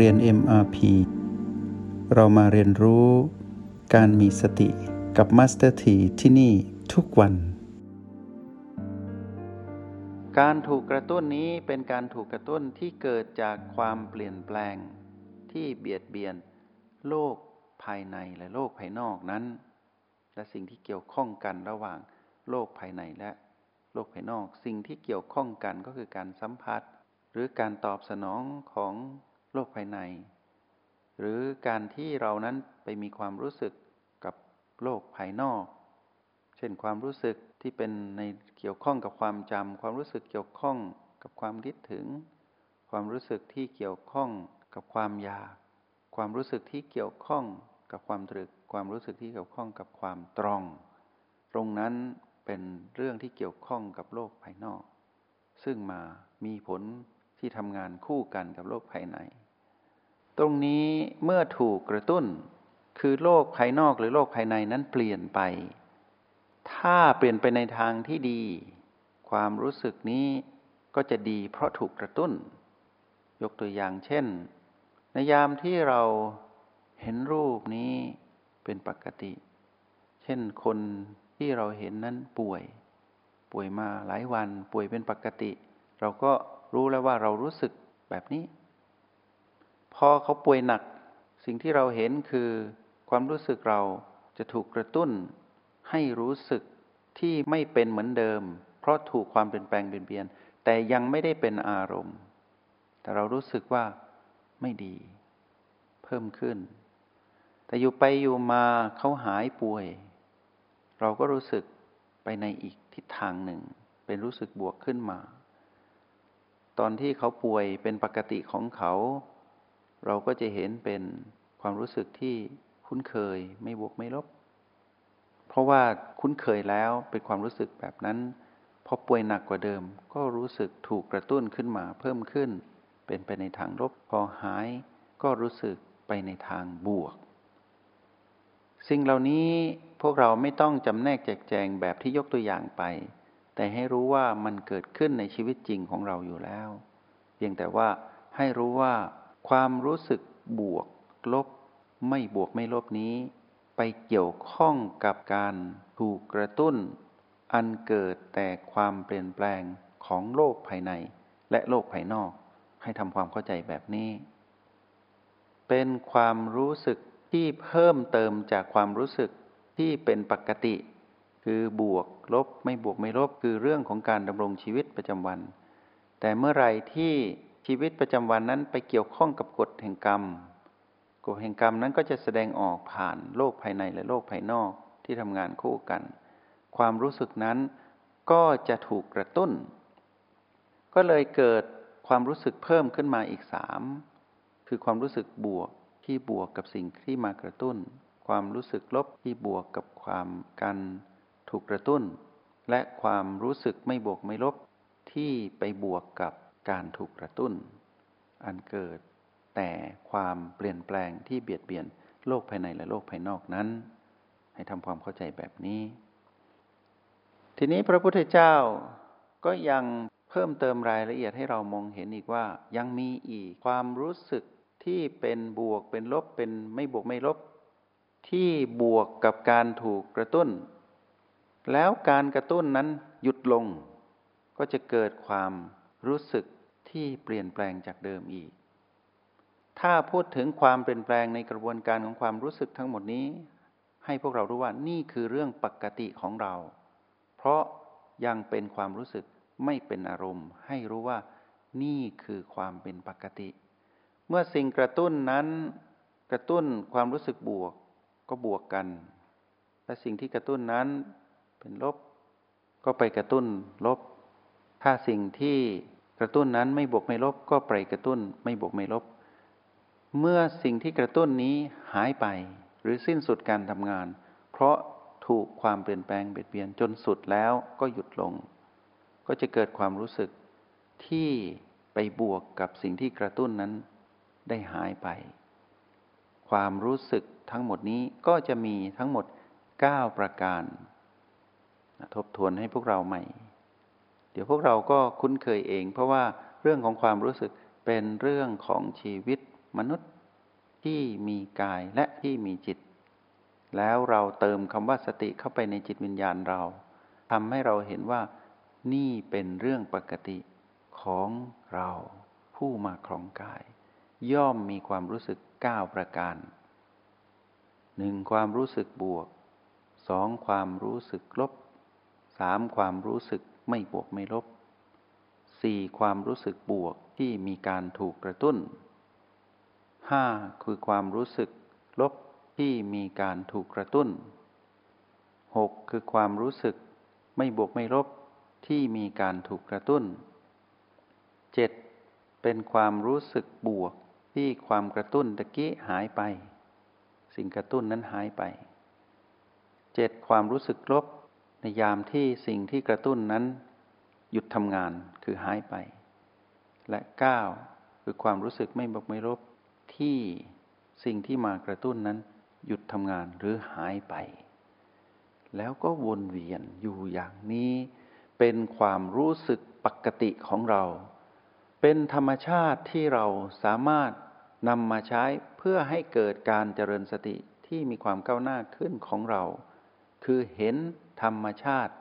เรียน MRP เรามาเรียนรู้การมีสติกับ Master T ที่ที่นี่ทุกวัน การถูกกระตุ้นนี้เป็นการถูกกระตุ้นที่เกิดจากความเปลี่ยนแปลงที่เบียดเบียนโลกภายในและโลกภายนอกนั้น และสิ่งที่เกี่ยวข้องกันระหว่างโลกภายในและโลกภายนอก สิ่งที่เกี่ยวข้องกันก็คือการสัมผัส หรือการตอบสนองของ โลกภายใน หรือการที่เรานั้นไปมีความรู้สึกกับโลกภายนอก เช่นความรู้สึกที่เป็นในเกี่ยวข้องกับความจำความรู้สึกเกี่ยวข้องกับความคิดถึง ความรู้สึกที่เกี่ยวข้องกับความอยากความรู้สึกที่เกี่ยวข้องกับความตรึก ความรู้สึกที่เกี่ยวข้องกับความตรอง ตรงนั้นเป็นเรื่องที่เกี่ยวข้องกับโลกภายนอก ซึ่งมามีผลที่ทำงานคู่กันกับโลกภายใน ตรงนี้เมื่อถูกกระตุ้น คือโลกภายนอกหรือโลกภายในนั้นเปลี่ยนไป ถ้าเปลี่ยนไปในทางที่ดี ความรู้สึกนี้ก็จะดีเพราะถูกกระตุ้น ยกตัวอย่างเช่น ในยามที่เราเห็นรูปนี้เป็นปกติ เช่นคนที่เราเห็นนั้นป่วย ป่วยมาหลายวัน ป่วยเป็นปกติ เราก็รู้แล้วว่าเรารู้สึกแบบนี้ พอเขาป่วยหนัก สิ่งที่เราเห็นคือความรู้สึกเราจะถูกกระตุ้น ให้รู้สึกที่ไม่เป็นเหมือนเดิม เพราะถูกความเปลี่ยนแปลงเปลี่ยนแต่ยังไม่ได้เป็นอารมณ์ แต่เรารู้สึกว่าไม่ดี เพิ่มขึ้น แต่อยู่ไปอยู่มาเขาหายป่วย เราก็รู้สึกไปในอีกทิศทางหนึ่ง เป็นรู้สึกบวกขึ้นมา ตอนที่เขาป่วยเป็นปกติของเขา เราก็จะเห็นเป็นความรู้สึกที่คุ้นเคยไม่บวกไม่ลบ เพราะว่าคุ้นเคยแล้วเป็นความรู้สึกแบบนั้นพอป่วยหนักกว่าเดิม ก็รู้สึกถูกกระตุ้นขึ้นมาเพิ่มขึ้น เป็นไปในทางลบพอหาย ก็รู้สึกไปในทางบวก สิ่งเหล่านี้พวกเราไม่ต้องจำแนกแจกแจงแบบที่ยกตัวอย่างไป แต่ให้รู้ว่ามันเกิดขึ้นในชีวิตจริงของเราอยู่แล้ว เพียงแต่ว่าให้รู้ว่า ความรู้สึกบวกลบ ไม่บวกไม่ลบนี้ ไปเกี่ยวข้องกับการถูกกระตุ้น อันเกิดแต่ความเปลี่ยนแปลงของโลกภายในและโลกภายนอก ให้ทำความเข้าใจแบบนี้ เป็นความรู้สึกที่เพิ่มเติมจากความรู้สึกที่เป็นปกติ คือบวกลบไม่บวกไม่ลบคือเรื่องของการดำรงชีวิตประจำวัน แต่เมื่อไรที่ ชีวิตประจำวันนั้นไปเกี่ยวข้องกับกฎแห่งกรรม กฎแห่งกรรมนั้นก็จะแสดงออกผ่านโลกภายในและโลกภายนอกที่ทำงานคู่กัน ความรู้สึกนั้นก็จะถูกกระตุ้น ก็เลยเกิดความรู้สึกเพิ่มขึ้นมาอีกสามคือความรู้สึกบวกที่บวกกับสิ่งที่มากระตุ้น ความรู้สึกลบที่บวกกับความการถูกกระตุ้น และความรู้สึกไม่บวกไม่ลบที่ไปบวกกับ การถูกกระตุ้น อันเกิดแต่ความเปลี่ยนแปลงที่เบียดเบียนโลกภายในและโลกภายนอกนั้น ให้ทำความเข้าใจแบบนี้ ทีนี้พระพุทธเจ้าก็ยังเพิ่มเติมรายละเอียดให้เรามองเห็นอีกว่า ยังมีอีกความรู้สึกที่เป็นบวกเป็นลบเป็นไม่บวกไม่ลบ ที่บวกกับการถูกกระตุ้น แล้วการกระตุ้นนั้นหยุดลง ก็จะเกิดความรู้สึก ที่เปลี่ยนแปลงจากเดิมอีก ถ้าพูดถึงความเปลี่ยนแปลงในกระบวนการของความรู้สึกทั้งหมดนี้ ให้พวกเรารู้ว่านี่คือเรื่องปกติของเรา เพราะยังเป็นความรู้สึกไม่เป็นอารมณ์ ให้รู้ว่านี่คือความเป็นปกติ เมื่อสิ่งกระตุ้นนั้นกระตุ้นความรู้สึกบวกก็บวกกัน และสิ่งที่กระตุ้นนั้นเป็นลบ ก็ไปกระตุ้นลบ ถ้าสิ่งที่ กระตุ้นนั้นไม่บวกไม่ลบก็ไปกระตุ้นไม่บวกไม่ลบ เมื่อสิ่งที่กระตุ้นนี้หายไป หรือสิ้นสุดการทำงาน เพราะถูกความเปลี่ยนแปลงเบียดเบียนจนสุดแล้วก็หยุดลง ก็จะเกิดความรู้สึกที่ไปบวกกับสิ่งที่กระตุ้นนั้นได้หายไป ความรู้สึกทั้งหมดนี้ก็จะมีทั้งหมด 9 ประการ ทบทวนให้พวกเราใหม่ เดี๋ยวพวกเราก็คุ้นเคยเอง เพราะว่าเรื่องของความรู้สึกเป็นเรื่องของชีวิตมนุษย์ที่มีกายและที่มีจิต แล้วเราเติมคำว่าสติเข้าไปในจิตวิญญาณเราทำให้เราเห็นว่านี่เป็นเรื่องปกติของเราผู้มาครองกาย ย่อมมีความรู้สึกก้าประการหนึ่งความรู้สึกบวกสองความรู้สึกลบสามความรู้สึก ไม่บวกไม่ลบสี่ความรู้สึกบวกที่มีการถูกกระตุ้นห้าคือความรู้สึกลบที่มีการถูกกระตุ้นหกคือความรู้สึกไม่บวกไม่ลบที่มีการถูกกระตุ้นเจ็ดเป็นความรู้สึกบวกที่ความกระตุ้นตะกี้หายไป สิ่งกระตุ้นนั้นหายไปเจ็ดความรู้สึกลบ ในยามที่สิ่งที่กระตุ้นนั้นหยุดทำงานคือหายไป และเก้าคือความรู้สึกไม่บกไม่ลบที่สิ่งที่มากระตุ้นนั้น หยุดทำงานหรือหายไป แล้วก็วนเวียนอยู่อย่างนี้ เป็นความรู้สึกปกติของเรา เป็นธรรมชาติที่เราสามารถนำมาใช้เพื่อให้เกิดการเจริญสติที่มีความก้าวหน้าขึ้นของเรา คือเห็น ธรรมชาติ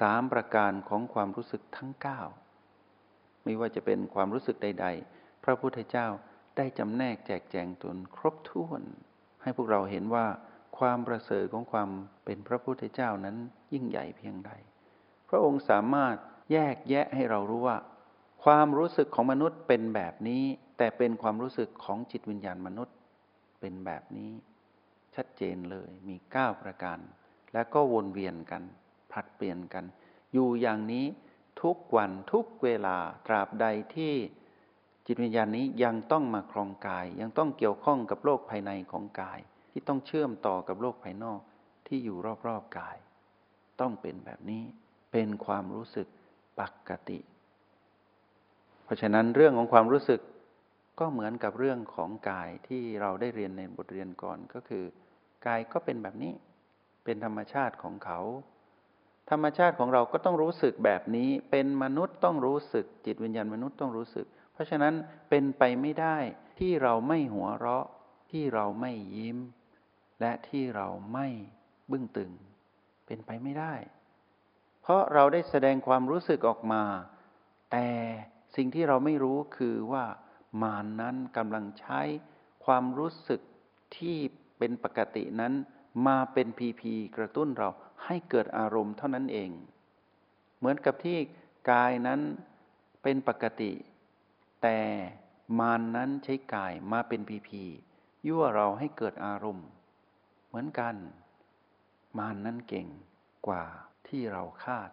สามประการของความรู้สึกทั้งเก้าไม่ว่าจะเป็นความรู้สึกใด ๆ พระพุทธเจ้าได้จำแนกแจกแจงตนครบถ้วน ให้พวกเราเห็นว่าความประเสริฐของความเป็นพระพุทธเจ้านั้นยิ่งใหญ่เพียงใด พระองค์สามารถแยกแยะให้เรารู้ว่า ความรู้สึกของมนุษย์เป็นแบบนี้ แต่เป็นความรู้สึกของจิตวิญญาณมนุษย์เป็นแบบนี้ ชัดเจนเลยมีเก้าประการ แล้วก็วนเวียนกันผลัดเปลี่ยนกัน อยู่อย่างนี้ทุกวันทุกเวลาตราบใดที่จิตวิญญาณนี้ยังต้องมาครองกาย ยังต้องเกี่ยวข้องกับโลกภายในของกาย ที่ต้องเชื่อมต่อกับโลกภายนอกที่อยู่รอบๆกาย ต้องเป็นแบบนี้เป็นความรู้สึกปกติ เพราะฉะนั้นเรื่องของความรู้สึกก็เหมือนกับเรื่องของกายที่เราได้เรียนในบทเรียนก่อนก็คือ กายก็เป็นแบบนี้ เป็นธรรมชาติของเขา ธรรมชาติของเราก็ต้องรู้สึกแบบนี้ เป็นมนุษย์ต้องรู้สึก จิตวิญญาณมนุษย์ต้องรู้สึก เพราะฉะนั้นเป็นไปไม่ได้ที่เราไม่หัวเราะ ที่เราไม่ยิ้ม และที่เราไม่บึ้งตึง เป็นไปไม่ได้ เพราะเราได้แสดงความรู้สึกออกมา แต่สิ่งที่เราไม่รู้คือว่ามานนั้นกำลังใช้ความรู้สึกที่เป็นปกตินั้น มาเป็นพีพีกระตุ้นเราให้เกิดอารมณ์เท่านั้นเอง เหมือนกับที่กายนั้นเป็นปกติ แต่มานนั้นใช้กายมาเป็นพีพียั่วเราให้เกิดอารมณ์ เหมือนกัน มานนั้นเก่งกว่าที่เราคาด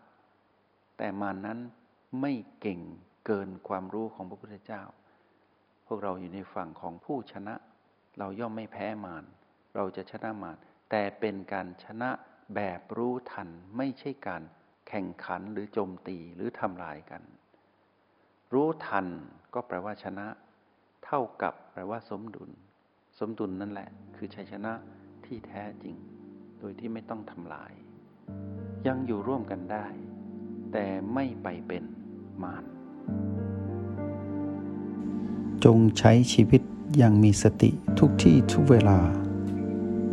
แต่มานนั้นไม่เก่งเกินความรู้ของพระพุทธเจ้า พวกเราอยู่ในฝั่งของผู้ชนะ เราย่อมไม่แพ้มารเราจะชนะมาร แต่เป็นการชนะแบบรู้ทันไม่ใช่การแข่งขันหรือโจมตีหรือทำลายกัน รู้ทันก็แปลว่าชนะ เท่ากับแปลว่าสมดุล สมดุลนั่นแหละ คือชัยชนะที่แท้จริง โดยที่ไม่ต้องทำลาย ยังอยู่ร่วมกันได้ แต่ไม่ไปเป็นมารจงใช้ชีวิตอย่างมีสติทุกที่ทุกเวลา